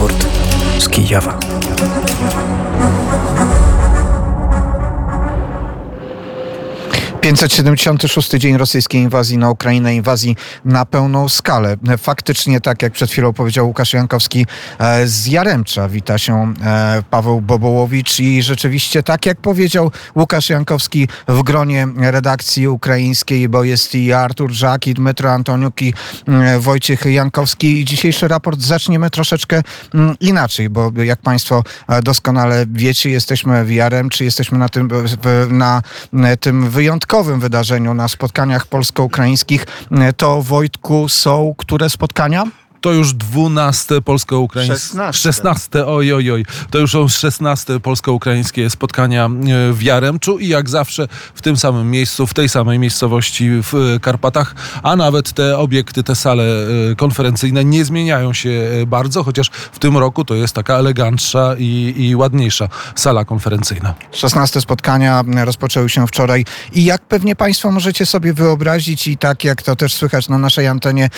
Raport z Kijowa. 576 dzień rosyjskiej inwazji na Ukrainę, inwazji na pełną skalę. Faktycznie, tak jak przed chwilą powiedział Łukasz Jankowski, e, z Jaremcza wita się e, Paweł Bobołowicz i rzeczywiście, tak jak powiedział Łukasz Jankowski w gronie redakcji ukraińskiej, bo jest i Artur Żak, i Dmytro Antoniuk, i e, Wojciech Jankowski. I dzisiejszy raport zaczniemy troszeczkę mm, inaczej, bo jak Państwo doskonale wiecie, jesteśmy w Jaremczy, jesteśmy na tym, na tym wyjątkowym wyjątkowym wydarzeniu na spotkaniach polsko-ukraińskich. To Wojtku są które spotkania? To już dwunaste polsko-ukraińskie. 16. 16, oj, oj, oj. To już są 16 polsko-ukraińskie spotkania e, w Jaremczu i jak zawsze w tym samym miejscu, w tej samej miejscowości w e, Karpatach, a nawet te obiekty, te sale e, konferencyjne nie zmieniają się bardzo, chociaż w tym roku to jest taka elegantsza i, i ładniejsza sala konferencyjna. 16 spotkania rozpoczęły się wczoraj i jak pewnie Państwo możecie sobie wyobrazić i tak jak to też słychać na naszej antenie,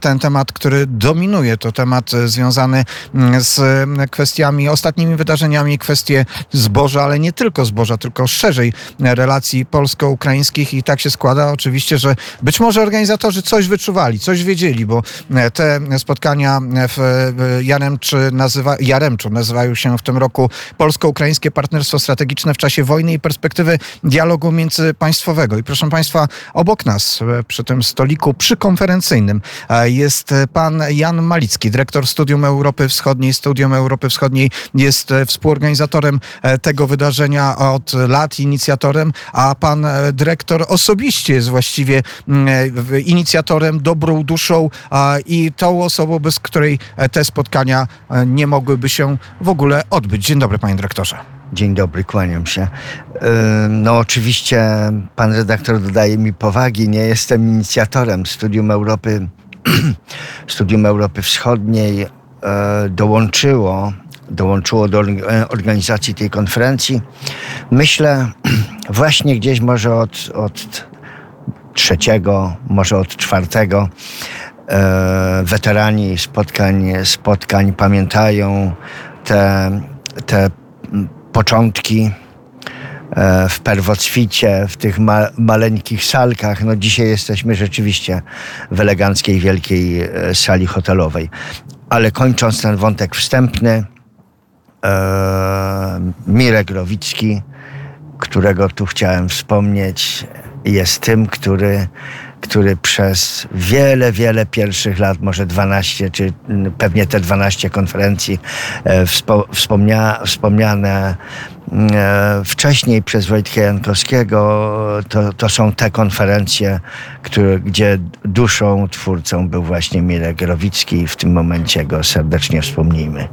ten temat, który dominuje. To temat e, związany mm, z mm, kwestiami, ostatnimi wydarzeniami, kwestie zboża, ale nie tylko zboża, tylko szerzej relacji polsko-ukraińskich i tak się składa oczywiście, że być może organizatorzy coś wyczuwali, coś wiedzieli, bo e, te spotkania w Jaremczu, nazywa, Jaremczu nazywają się w tym roku Polsko-Ukraińskie Partnerstwo Strategiczne w czasie wojny i perspektywy dialogu międzypaństwowego. I proszę Państwa, obok nas e, przy tym stoliku przykonferencyjnym jest pan Jan Malicki, dyrektor Studium Europy Wschodniej. Studium Europy Wschodniej jest e, współorganizatorem e, tego wydarzenia od lat, inicjatorem, a pan e, dyrektor osobiście jest właściwie mm, inicjatorem, dobrą duszą i tą osobą, bez której te spotkania nie mogłyby się w ogóle odbyć. Dzień dobry, panie dyrektorze. Dzień dobry, kłaniam się. No oczywiście pan redaktor dodaje mi powagi. Nie jestem inicjatorem Studium Europy Studium Europy Wschodniej e, dołączyło, dołączyło do organizacji tej konferencji. Myślę właśnie gdzieś może od, od trzeciego, może od czwartego e, weterani spotkań, spotkań pamiętają te, te początki E, w Perwocwicie, w tych ma maleńkich salkach. No dzisiaj jesteśmy rzeczywiście w eleganckiej, wielkiej e, sali hotelowej. Ale kończąc ten wątek wstępny, e, Mirek Rowicki, którego tu chciałem wspomnieć, jest tym, który który przez wiele, wiele pierwszych lat, może 12, czy pewnie te 12 konferencji e, wspomnia, wspomniane e, wcześniej przez Wojtka Jankowskiego, to, to są te konferencje, które, gdzie duszą twórcą był właśnie Mirek Rowicki i w tym momencie go serdecznie wspomnijmy.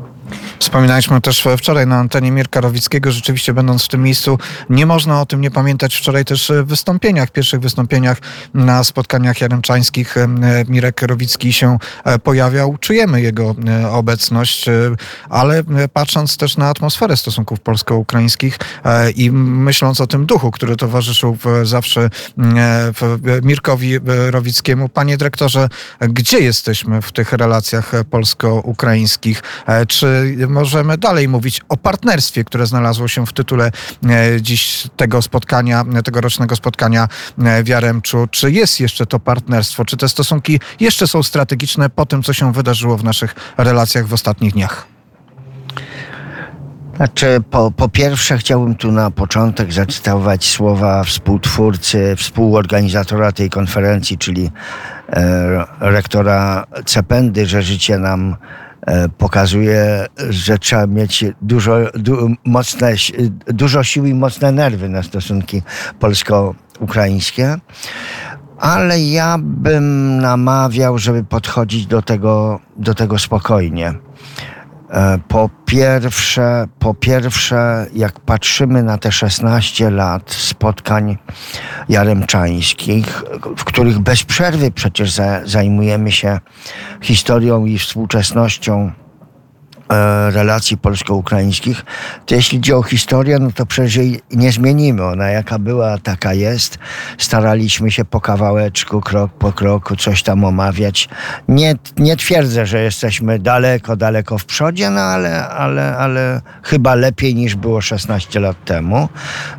Wspominaliśmy też wczoraj na antenie Mirka Rowickiego. Rzeczywiście będąc w tym miejscu, nie można o tym nie pamiętać. Wczoraj też w wystąpieniach, pierwszych wystąpieniach na spotkaniach jaremczańskich e, Mirek Rowicki się e, pojawiał. Czujemy jego e, obecność, ale patrząc też na atmosferę stosunków polsko-ukraińskich i myśląc o tym duchu, który towarzyszył zawsze Mirkowi Rowickiemu. Panie dyrektorze, gdzie jesteśmy w tych relacjach polsko-ukraińskich? Czy możemy dalej mówić o partnerstwie, które znalazło się w tytule e, dziś tego spotkania, tegorocznego spotkania e, w Jaremczu. Czy jest jeszcze to partnerstwo? Czy te stosunki jeszcze są strategiczne po tym, co się wydarzyło w naszych relacjach w ostatnich dniach? Znaczy, po, po pierwsze chciałbym tu na początek zacytować słowa współtwórcy, współorganizatora tej konferencji, czyli e, rektora Cependy, że życie nam pokazuje, że trzeba mieć dużo, du, mocne, dużo sił i mocne nerwy na stosunki polsko-ukraińskie. Ale ja bym namawiał, żeby podchodzić do tego, do tego spokojnie. E, po pierwsze, po pierwsze, jak patrzymy na te 16 lat spotkań jaremczańskich, w których bez przerwy przecież zajmujemy się historią i współczesnością relacji polsko-ukraińskich, to jeśli chodzi o historię, no to przecież jej nie zmienimy. Ona jaka była, taka jest. Staraliśmy się po kawałeczku, krok po kroku coś tam omawiać. Nie, nie twierdzę, że jesteśmy daleko, daleko w przodzie, no ale, ale, ale chyba lepiej niż było 16 lat temu.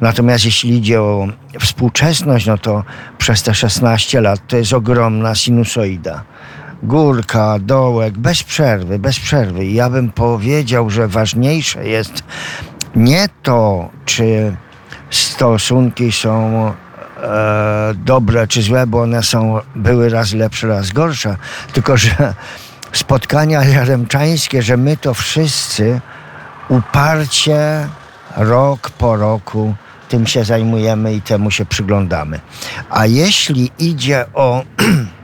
Natomiast jeśli idzie o współczesność, no to przez te 16 lat to jest ogromna sinusoida górka, dołek, bez przerwy, bez przerwy. Ja bym powiedział, że ważniejsze jest nie to, czy stosunki są e, dobre czy złe, bo one są, były raz lepsze, raz gorsze, tylko że spotkania jaremczańskie, że my to wszyscy uparcie rok po roku tym się zajmujemy i temu się przyglądamy. A jeśli idzie o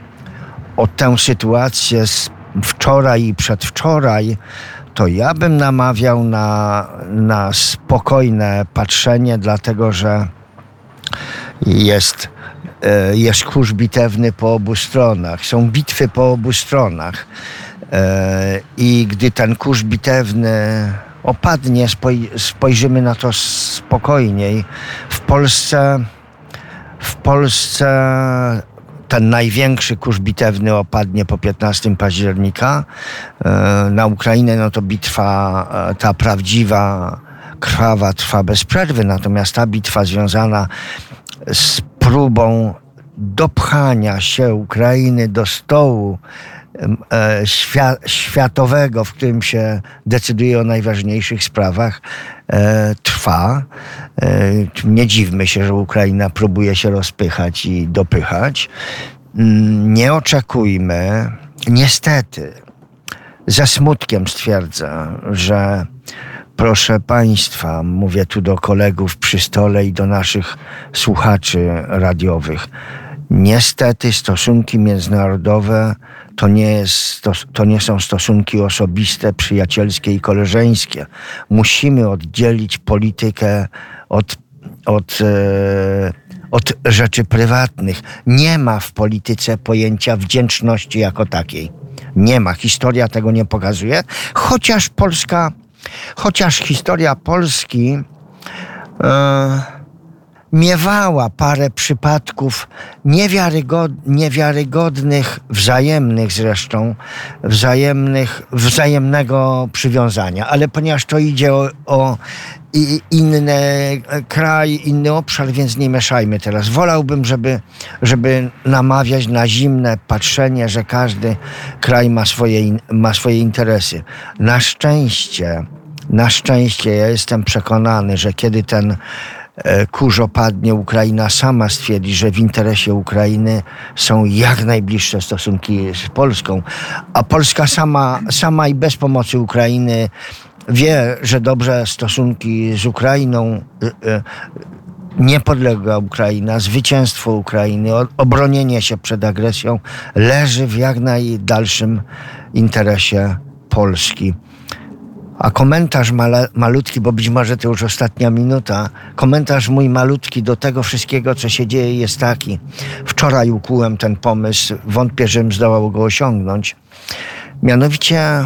o tę sytuację z wczoraj i przedwczoraj, to ja bym namawiał na, na spokojne patrzenie, dlatego że jest, e, jest kurz bitewny po obu stronach, są bitwy po obu stronach. E, I gdy ten kurz bitewny opadnie, spojrzymy na to spokojniej. W Polsce, w Polsce ten największy kurz bitewny opadnie po 15 października. E, na Ukrainę no to bitwa, e, ta prawdziwa, krwawa trwa bez przerwy, natomiast ta bitwa związana z próbą dopchania się Ukrainy do stołu światowego, w którym się decyduje o najważniejszych sprawach, e, trwa. E, nie dziwmy się, że Ukraina próbuje się rozpychać i dopychać. Mm, nie oczekujmy, niestety, ze smutkiem stwierdzę, że proszę Państwa, mówię tu do kolegów przy stole i do naszych słuchaczy radiowych, niestety stosunki międzynarodowe to nie, jest, to, to nie są stosunki osobiste, przyjacielskie i koleżeńskie. Musimy oddzielić politykę od, od, e, od rzeczy prywatnych. Nie ma w polityce pojęcia wdzięczności jako takiej. Nie ma. Historia tego nie pokazuje. Chociaż Polska, chociaż historia Polski. E, miewała parę przypadków niewiarygod, niewiarygodnych, wzajemnych zresztą, wzajemnych, wzajemnego przywiązania. Ale ponieważ to idzie o, o inny kraj, inny obszar, więc nie mieszajmy teraz. Wolałbym, żeby, żeby namawiać na zimne patrzenie, że każdy kraj ma swoje, ma swoje interesy. Na szczęście, na szczęście ja jestem przekonany, że kiedy ten E, kurz opadnie, Ukraina sama stwierdzi, że w interesie Ukrainy są jak najbliższe stosunki z Polską, a Polska sama, sama i bez pomocy Ukrainy wie, że dobrze stosunki z Ukrainą e, e, niepodległa Ukraina, zwycięstwo Ukrainy, obronienie się przed agresją leży w jak najdalszym interesie Polski. A komentarz malutki, bo być może to już ostatnia minuta, komentarz mój malutki do tego wszystkiego, co się dzieje, jest taki. Wczoraj ukułem ten pomysł, wątpię, żebym zdołał go osiągnąć. Mianowicie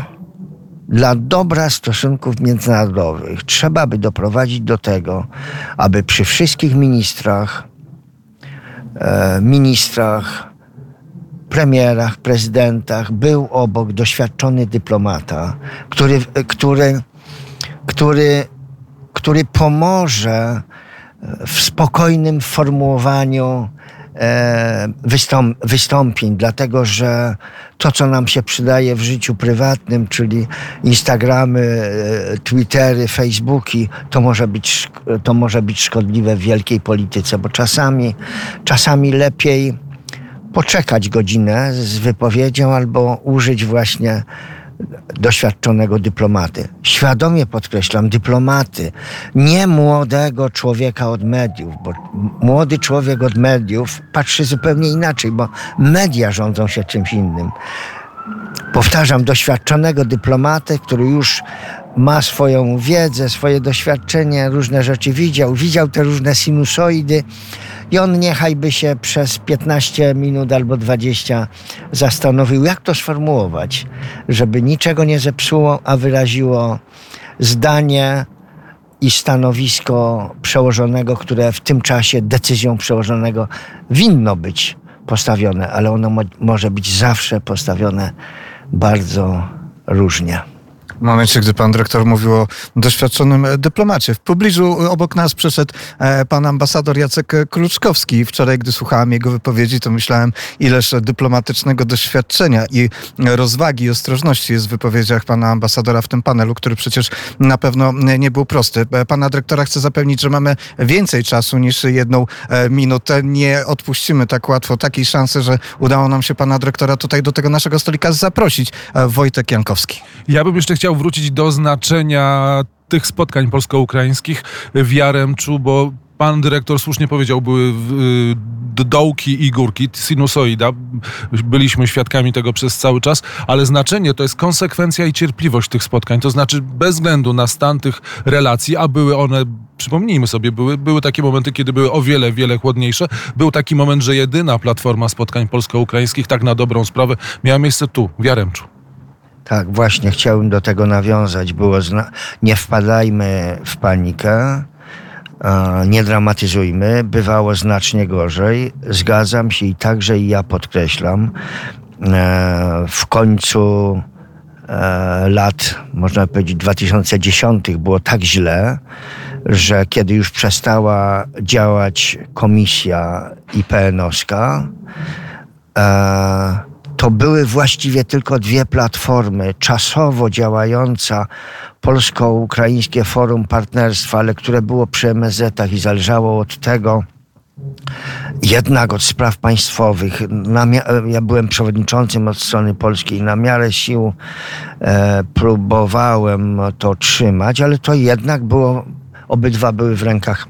dla dobra stosunków międzynarodowych trzeba by doprowadzić do tego, aby przy wszystkich ministrach, e, ministrach, premierach, prezydentach był obok doświadczony dyplomata, który, który, który, który pomoże w spokojnym formułowaniu e, wystąp, wystąpień, dlatego że to, co nam się przydaje w życiu prywatnym, czyli Instagramy, e, Twittery, Facebooki, to może być, to może być szkodliwe w wielkiej polityce, bo czasami, czasami lepiej poczekać godzinę z wypowiedzią albo użyć właśnie doświadczonego dyplomaty. Świadomie podkreślam, dyplomaty, nie młodego człowieka od mediów, bo młody człowiek od mediów patrzy zupełnie inaczej, bo media rządzą się czymś innym. Powtarzam, doświadczonego dyplomatę, który już ma swoją wiedzę, swoje doświadczenie, różne rzeczy widział, widział te różne sinusoidy i on niechaj by się przez 15 minut albo 20 zastanowił, jak to sformułować, żeby niczego nie zepsuło, a wyraziło zdanie i stanowisko przełożonego, które w tym czasie decyzją przełożonego winno być postawione, ale ono mo może być zawsze postawione bardzo różnie. W momencie, gdy pan dyrektor mówił o doświadczonym dyplomacie. W pobliżu obok nas przyszedł e, pan ambasador Jacek Kruczkowski. Wczoraj, gdy słuchałem jego wypowiedzi, to myślałem, ileż dyplomatycznego doświadczenia i rozwagi i ostrożności jest w wypowiedziach pana ambasadora w tym panelu, który przecież na pewno nie był prosty. E, pana dyrektora chcę zapewnić, że mamy więcej czasu niż jedną e, minutę. Nie odpuścimy tak łatwo takiej szansy, że udało nam się pana dyrektora tutaj do tego naszego stolika zaprosić. Wojtek Jankowski. Ja bym jeszcze chciał chciał wrócić do znaczenia tych spotkań polsko-ukraińskich w Jaremczu, bo pan dyrektor słusznie powiedział, były y, dołki i górki, sinusoida. Byliśmy świadkami tego przez cały czas, ale znaczenie to jest konsekwencja i cierpliwość tych spotkań. To znaczy bez względu na stan tych relacji, a były one, przypomnijmy sobie, były, były takie momenty, kiedy były o wiele, wiele chłodniejsze. Był taki moment, że jedyna platforma spotkań polsko-ukraińskich, tak na dobrą sprawę, miała miejsce tu, w Jaremczu. Tak, właśnie chciałem do tego nawiązać. Było zna- nie wpadajmy w panikę, nie dramatyzujmy, bywało znacznie gorzej. Zgadzam się i także i ja podkreślam, e, w końcu e, lat, można powiedzieć 2010 było tak źle, że kiedy już przestała działać komisja IPN-owska, e, to były właściwie tylko dwie platformy. Czasowo działająca Polsko-Ukraińskie Forum Partnerstwa, ale które było przy MSZ-ach i zależało od tego, jednak od spraw państwowych. ja byłem przewodniczącym od strony polskiej. Na miarę sił e, próbowałem to trzymać, ale to jednak było, obydwa były w rękach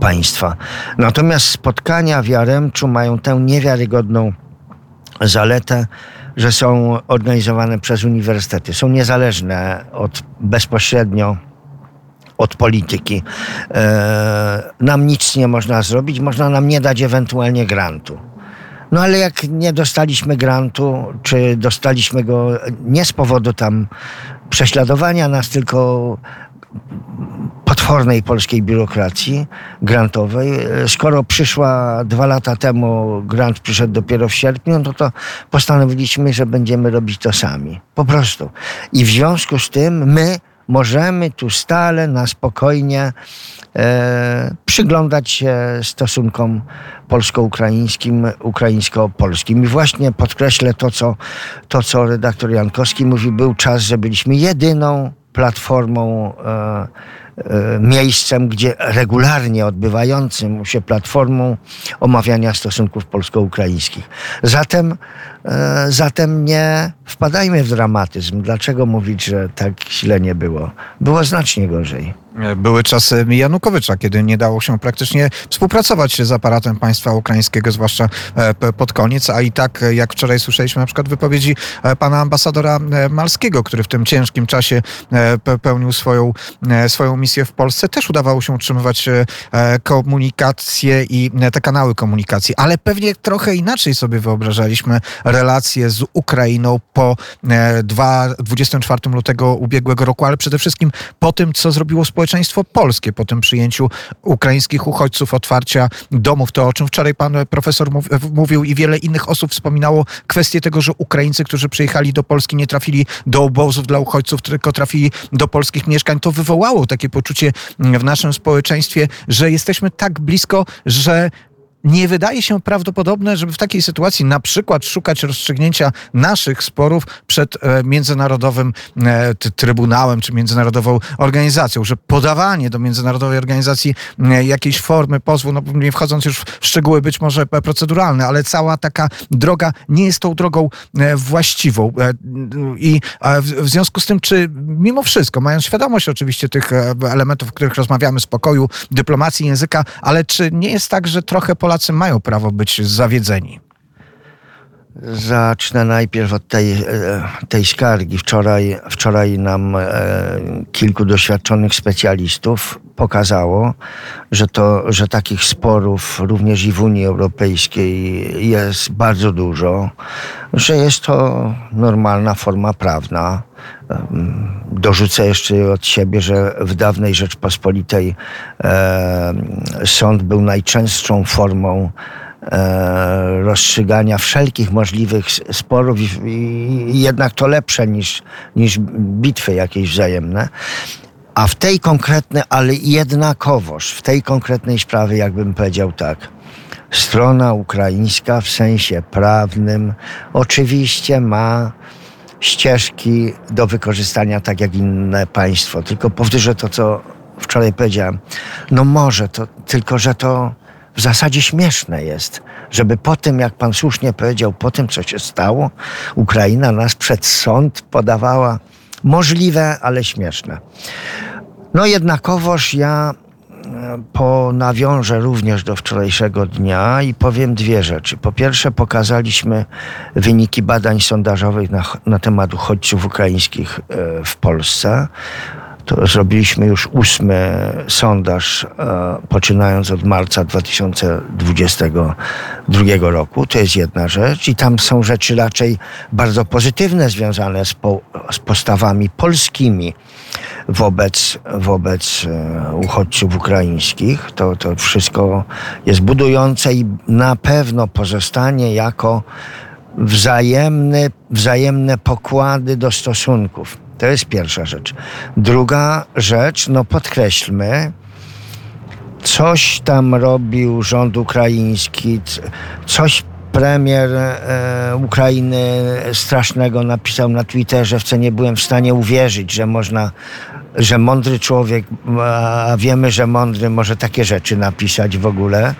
państwa. Natomiast spotkania w Jaremczu mają tę niewiarygodną zaletę, że są organizowane przez uniwersytety. Są niezależne od bezpośrednio od polityki. E, nam nic nie można zrobić, można nam nie dać ewentualnie grantu. No ale jak nie dostaliśmy grantu, czy dostaliśmy go nie z powodu tam prześladowania nas, tylko potwornej polskiej biurokracji grantowej. Skoro przyszła dwa lata temu, grant przyszedł dopiero w sierpniu, no to postanowiliśmy, że będziemy robić to sami. Po prostu. I w związku z tym my możemy tu stale, na spokojnie e, przyglądać się stosunkom polsko-ukraińskim, ukraińsko-polskim. I właśnie podkreślę to co, to, co redaktor Jankowski mówi, był czas, że byliśmy jedyną platformą e, E, miejscem, gdzie regularnie odbywającym się platformą omawiania stosunków polsko-ukraińskich. Zatem, e, zatem nie wpadajmy w dramatyzm. Dlaczego mówić, że tak źle nie było? Było znacznie gorzej. Były czasy Janukowycza, kiedy nie dało się praktycznie współpracować z aparatem państwa ukraińskiego, zwłaszcza e, pod koniec, a i tak, jak wczoraj słyszeliśmy na przykład wypowiedzi e, pana ambasadora e, Malskiego, który w tym ciężkim czasie pełnił swoją, swoją misję w Polsce, też udawało się utrzymywać komunikację i te kanały komunikacji, ale pewnie trochę inaczej sobie wyobrażaliśmy relacje z Ukrainą po 24 lutego ubiegłego roku, ale przede wszystkim po tym, co zrobiło społeczeństwo społeczeństwo polskie po tym przyjęciu ukraińskich uchodźców, otwarcia domów. To, o czym wczoraj pan profesor mówił i wiele innych osób wspominało, kwestię tego, że Ukraińcy, którzy przyjechali do Polski, nie trafili do obozów dla uchodźców, tylko trafili do polskich mieszkań. To wywołało takie poczucie w naszym społeczeństwie, że jesteśmy tak blisko, że nie wydaje się prawdopodobne, żeby w takiej sytuacji na przykład szukać rozstrzygnięcia naszych sporów przed e, międzynarodowym e, trybunałem czy międzynarodową organizacją, że podawanie do międzynarodowej organizacji e, jakiejś formy pozwu, no nie wchodząc już w szczegóły być może proceduralne, ale cała taka droga nie jest tą drogą właściwą. I w związku z tym, czy mimo wszystko, mając świadomość oczywiście tych elementów, o których rozmawiamy, spokoju, dyplomacji, języka, ale czy nie jest tak, że trochę Polacy mają prawo być zawiedzeni. Zacznę najpierw od tej, e, tej skargi. Wczoraj, wczoraj nam e, kilku doświadczonych specjalistów pokazało, że, to, że takich sporów również i w Unii Europejskiej jest bardzo dużo, że jest to normalna forma prawna. Dorzucę jeszcze od siebie, że w dawnej Rzeczpospolitej e, sąd był najczęstszą formą e, rozstrzygania wszelkich możliwych sporów i, i, jednak to lepsze niż, niż bitwy jakieś wzajemne. A w tej konkretnej, ale jednakowoż w tej konkretnej sprawie, jakbym powiedział tak, strona ukraińska w sensie prawnym oczywiście ma ścieżki do wykorzystania tak jak inne państwo. Tylko powtórzę to, co wczoraj powiedziałem. No może to, tylko że to w zasadzie śmieszne jest, żeby po tym, jak pan słusznie powiedział, po tym, co się stało, Ukraina nas przed sąd podawała możliwe, ale śmieszne. No jednakowoż ja e, po nawiążę również do wczorajszego dnia i powiem dwie rzeczy. Po pierwsze, pokazaliśmy wyniki badań sondażowych na, na temat uchodźców ukraińskich e, w Polsce. To zrobiliśmy już ósmy sondaż, e, poczynając od marca 2022 roku. To jest jedna rzecz. I tam są rzeczy raczej bardzo pozytywne, związane z, po, z postawami polskimi wobec, wobec e, uchodźców ukraińskich. To, to wszystko jest budujące i na pewno pozostanie jako wzajemny, wzajemne pokłady do stosunków. To jest pierwsza rzecz. Druga rzecz, no podkreślmy, coś tam robił rząd ukraiński, coś premier e, Ukrainy strasznego napisał na Twitterze, w co nie byłem w stanie uwierzyć, że można, że mądry człowiek, a wiemy, że mądry może takie rzeczy napisać w ogóle.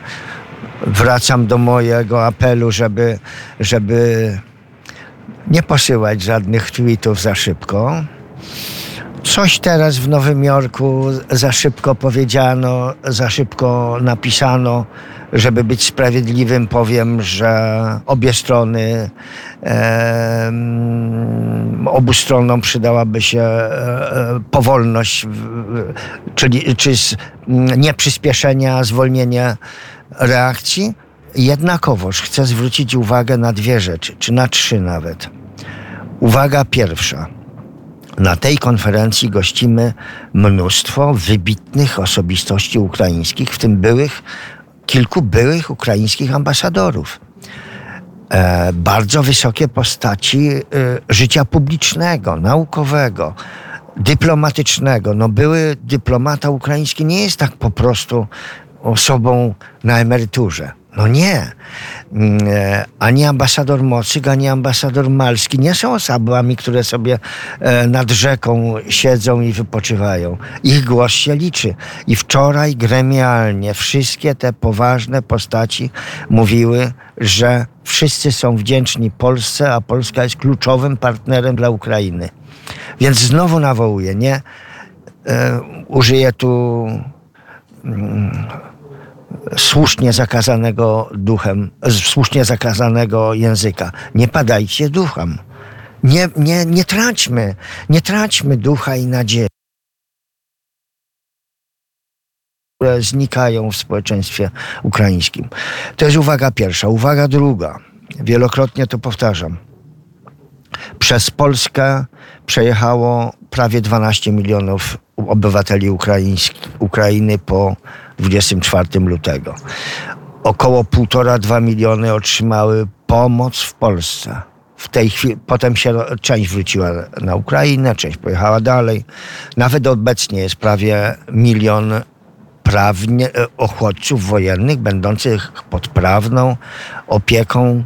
Wracam do mojego apelu, żeby, żeby nie posyłać żadnych tweetów za szybko. Coś teraz w Nowym Jorku za szybko powiedziano, za szybko napisano. Żeby być sprawiedliwym, powiem, że obie strony, e, obu stronom przydałaby się e, powolność, czyli czy z, nie zwolnienie reakcji. Jednakowoż chcę zwrócić uwagę na dwie rzeczy, czy na trzy nawet. Uwaga pierwsza. Na tej konferencji gościmy mnóstwo wybitnych osobistości ukraińskich, w tym byłych, kilku byłych ukraińskich ambasadorów. E, bardzo wysokie postaci e, życia publicznego, naukowego, dyplomatycznego. No były dyplomata ukraiński nie jest tak po prostu osobą na emeryturze. No nie. Mm, e, ani ambasador Mocyk, ani ambasador Malski nie są osobami, które sobie e, nad rzeką siedzą i wypoczywają. Ich głos się liczy. I wczoraj gremialnie wszystkie te poważne postaci mówiły, że wszyscy są wdzięczni Polsce, a Polska jest kluczowym partnerem dla Ukrainy. Więc znowu nawołuję, nie? E, użyję tu. Słusznie zakazanego duchem, słusznie zakazanego języka. Nie padajcie duchem. Nie, nie, nie traćmy, nie traćmy ducha i nadziei. które znikają w społeczeństwie ukraińskim. To jest uwaga pierwsza. Uwaga druga. Wielokrotnie to powtarzam. Przez Polskę przejechało prawie 12 milionów obywateli Ukrainy po 24 lutego. Około 1,5-2 miliony otrzymały pomoc w Polsce. W tej chwili, potem się część wróciła na Ukrainę, część pojechała dalej. Nawet obecnie jest prawie milion prawnie, e, uchodźców wojennych będących pod prawną opieką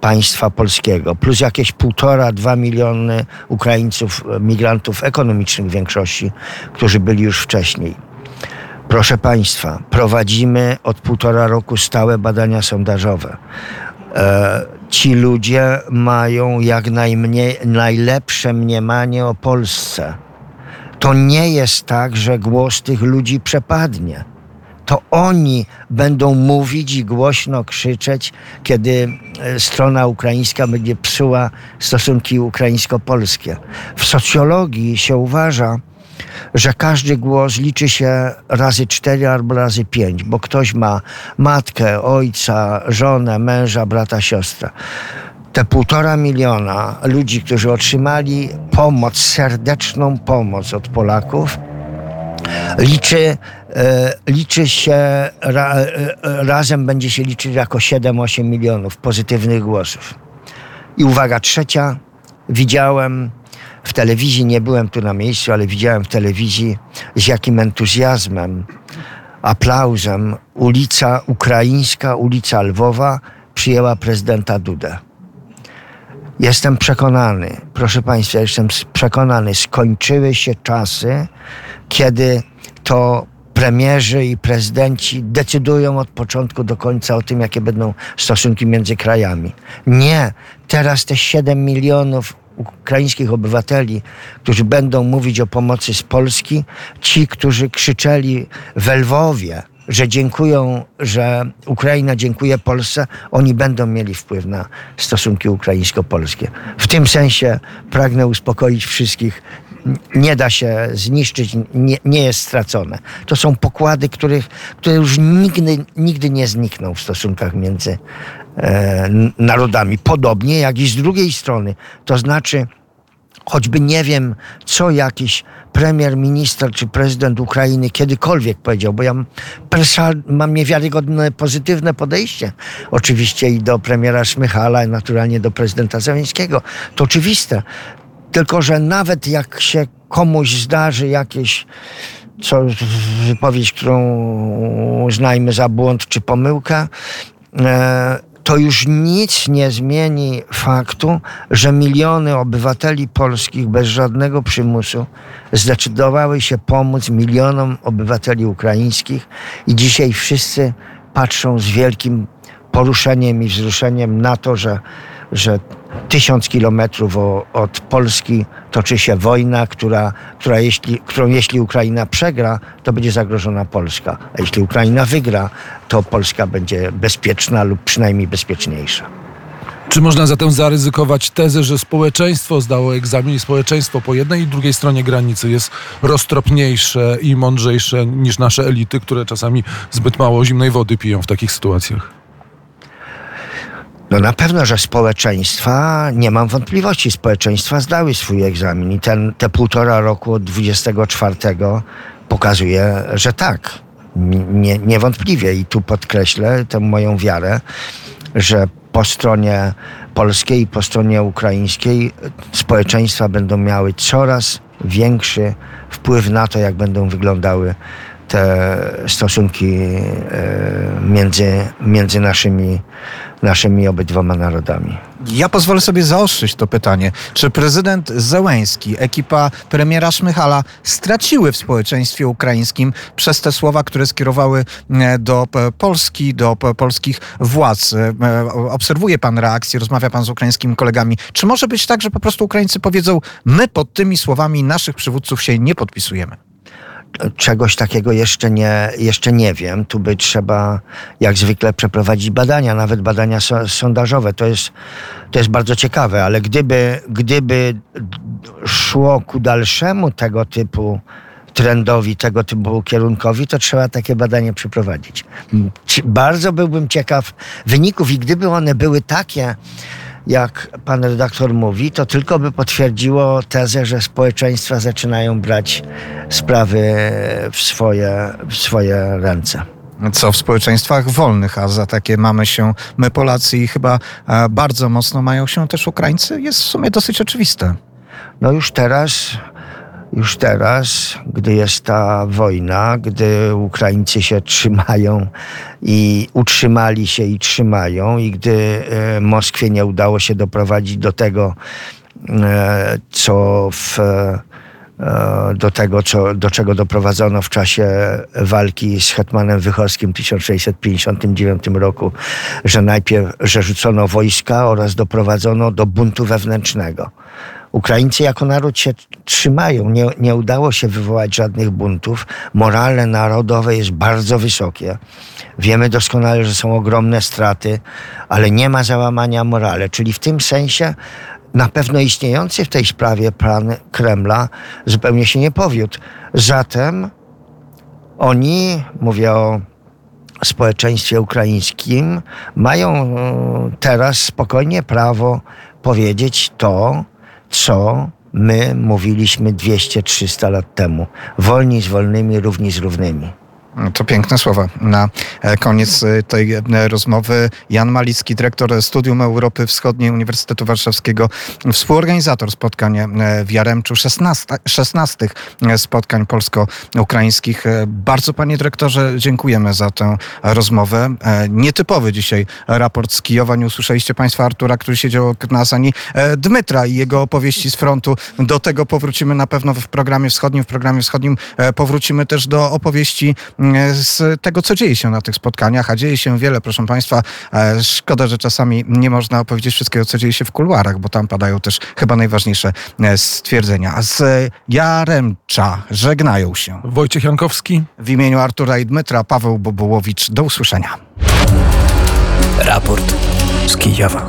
państwa polskiego, plus jakieś półtora, dwa miliony Ukraińców, migrantów ekonomicznych w większości, którzy byli już wcześniej. Proszę Państwa, prowadzimy od półtora roku stałe badania sondażowe. E, ci ludzie mają jak najmniej, najlepsze mniemanie o Polsce. To nie jest tak, że głos tych ludzi przepadnie. to oni będą mówić i głośno krzyczeć, kiedy e, strona ukraińska będzie psuła stosunki ukraińsko-polskie. W socjologii się uważa, że każdy głos liczy się razy cztery albo razy pięć, bo ktoś ma matkę, ojca, żonę, męża, brata, siostrę. Te półtora miliona ludzi, którzy otrzymali pomoc, serdeczną pomoc od Polaków, liczy, e, liczy się, ra, e, razem będzie się liczyć jako 7-8 milionów pozytywnych głosów. I uwaga trzecia, widziałem w telewizji, nie byłem tu na miejscu, ale widziałem w telewizji z jakim entuzjazmem, aplauzem ulica ukraińska, ulica Lwowa przyjęła prezydenta Dudę. Jestem przekonany, proszę Państwa, jestem przekonany, skończyły się czasy, kiedy to premierzy i prezydenci decydują od początku do końca o tym, jakie będą stosunki między krajami. Nie, teraz te 7 milionów ukraińskich obywateli, którzy będą mówić o pomocy z Polski, ci, którzy krzyczeli w Lwowie, że dziękują, że Ukraina dziękuje Polsce, oni będą mieli wpływ na stosunki ukraińsko-polskie. W tym sensie pragnę uspokoić wszystkich. Nie da się zniszczyć, nie, nie jest stracone. To są pokłady, których, które już nigdy, nigdy nie znikną w stosunkach między narodami. Podobnie jak i z drugiej strony. To znaczy, choćby nie wiem, co jakiś premier, minister czy prezydent Ukrainy kiedykolwiek powiedział, bo ja mam niewiarygodne, pozytywne podejście oczywiście i do premiera Szmychala i naturalnie do prezydenta Zeleńskiego. To oczywiste. Tylko, że nawet jak się komuś zdarzy jakieś co, wypowiedź, którą uznajmy za błąd czy pomyłkę, e, to już nic nie zmieni faktu, że miliony obywateli polskich bez żadnego przymusu zdecydowały się pomóc milionom obywateli ukraińskich i dzisiaj wszyscy patrzą z wielkim poruszeniem i wzruszeniem na to, że, że tysiąc kilometrów od Polski toczy się wojna, która, która jeśli, którą jeśli Ukraina przegra, to będzie zagrożona Polska. A jeśli Ukraina wygra, to Polska będzie bezpieczna lub przynajmniej bezpieczniejsza. Czy można zatem zaryzykować tezę, że społeczeństwo zdało egzamin i społeczeństwo po jednej i drugiej stronie granicy jest roztropniejsze i mądrzejsze niż nasze elity, które czasami zbyt mało zimnej wody piją w takich sytuacjach? No na pewno, że społeczeństwa, nie mam wątpliwości, społeczeństwa zdały swój egzamin i ten, te półtora roku od 24 pokazuje, że tak. Nie, niewątpliwie i tu podkreślę tę moją wiarę, że po stronie polskiej i po stronie ukraińskiej społeczeństwa będą miały coraz większy wpływ na to, jak będą wyglądały te stosunki e, między, między naszymi, naszymi obydwoma narodami. Ja pozwolę sobie zaostrzyć to pytanie. Czy prezydent Zełęński, ekipa premiera Szmychala straciły w społeczeństwie ukraińskim przez te słowa, które skierowały e, do Polski, do polskich władz? E, obserwuje pan reakcję, rozmawia pan z ukraińskimi kolegami. Czy może być tak, że po prostu Ukraińcy powiedzą, my pod tymi słowami naszych przywódców się nie podpisujemy? Czegoś takiego jeszcze nie, jeszcze nie wiem. Tu by trzeba jak zwykle przeprowadzić badania, nawet badania sondażowe. To jest, to jest bardzo ciekawe, ale gdyby, gdyby szło ku dalszemu tego typu trendowi, tego typu kierunkowi, to trzeba takie badanie przeprowadzić. Bardzo byłbym ciekaw wyników i gdyby one były takie, jak pan redaktor mówi, to tylko by potwierdziło tezę, że społeczeństwa zaczynają brać sprawy w swoje, w swoje ręce. Co w społeczeństwach wolnych, a za takie mamy się my Polacy i chyba e, bardzo mocno mają się też Ukraińcy, jest w sumie dosyć oczywiste. No już teraz już teraz, gdy jest ta wojna, gdy Ukraińcy się trzymają i utrzymali się i trzymają, i gdy e, Moskwie nie udało się doprowadzić do tego, e, co w, e, do tego, co, do czego doprowadzono w czasie walki z Hetmanem Wychowskim w 1659 roku, że najpierw że rzucono wojska oraz doprowadzono do buntu wewnętrznego Ukraińcy jako naród się trzymają. Nie, nie udało się wywołać żadnych buntów. Morale narodowe jest bardzo wysokie. Wiemy doskonale, że są ogromne straty, ale nie ma załamania morale. Czyli w tym sensie na pewno istniejący w tej sprawie plan Kremla zupełnie się nie powiódł. Zatem oni, mówię o społeczeństwie ukraińskim, mają e, teraz spokojnie prawo powiedzieć to, co my mówiliśmy 200-300 lat temu. Wolni z wolnymi, równi z równymi. To piękne słowa na e, koniec e, tej e, rozmowy. Jan Malicki, dyrektor Studium Europy Wschodniej Uniwersytetu Warszawskiego, współorganizator spotkań w Jaremczu, 16, 16 spotkań polsko-ukraińskich. Bardzo panie dyrektorze dziękujemy za tę rozmowę. Nietypowy dzisiaj raport z Kijowa. Nie usłyszeliście państwa Artura, który siedział na sani Dmytra i jego opowieści z frontu. Do tego powrócimy na pewno w programie wschodnim. W programie wschodnim powrócimy też do opowieści z tego, co dzieje się na tych spotkaniach, a dzieje się wiele, proszę Państwa. E, szkoda, że czasami nie można opowiedzieć wszystkiego, co dzieje się w kuluarach, bo tam padają też chyba najważniejsze e, stwierdzenia. Z Jaremcza żegnają się. Wojciech Jankowski. W imieniu Artura i Dmytra, Paweł Bobułowicz. Do usłyszenia. Raport z Kijowa.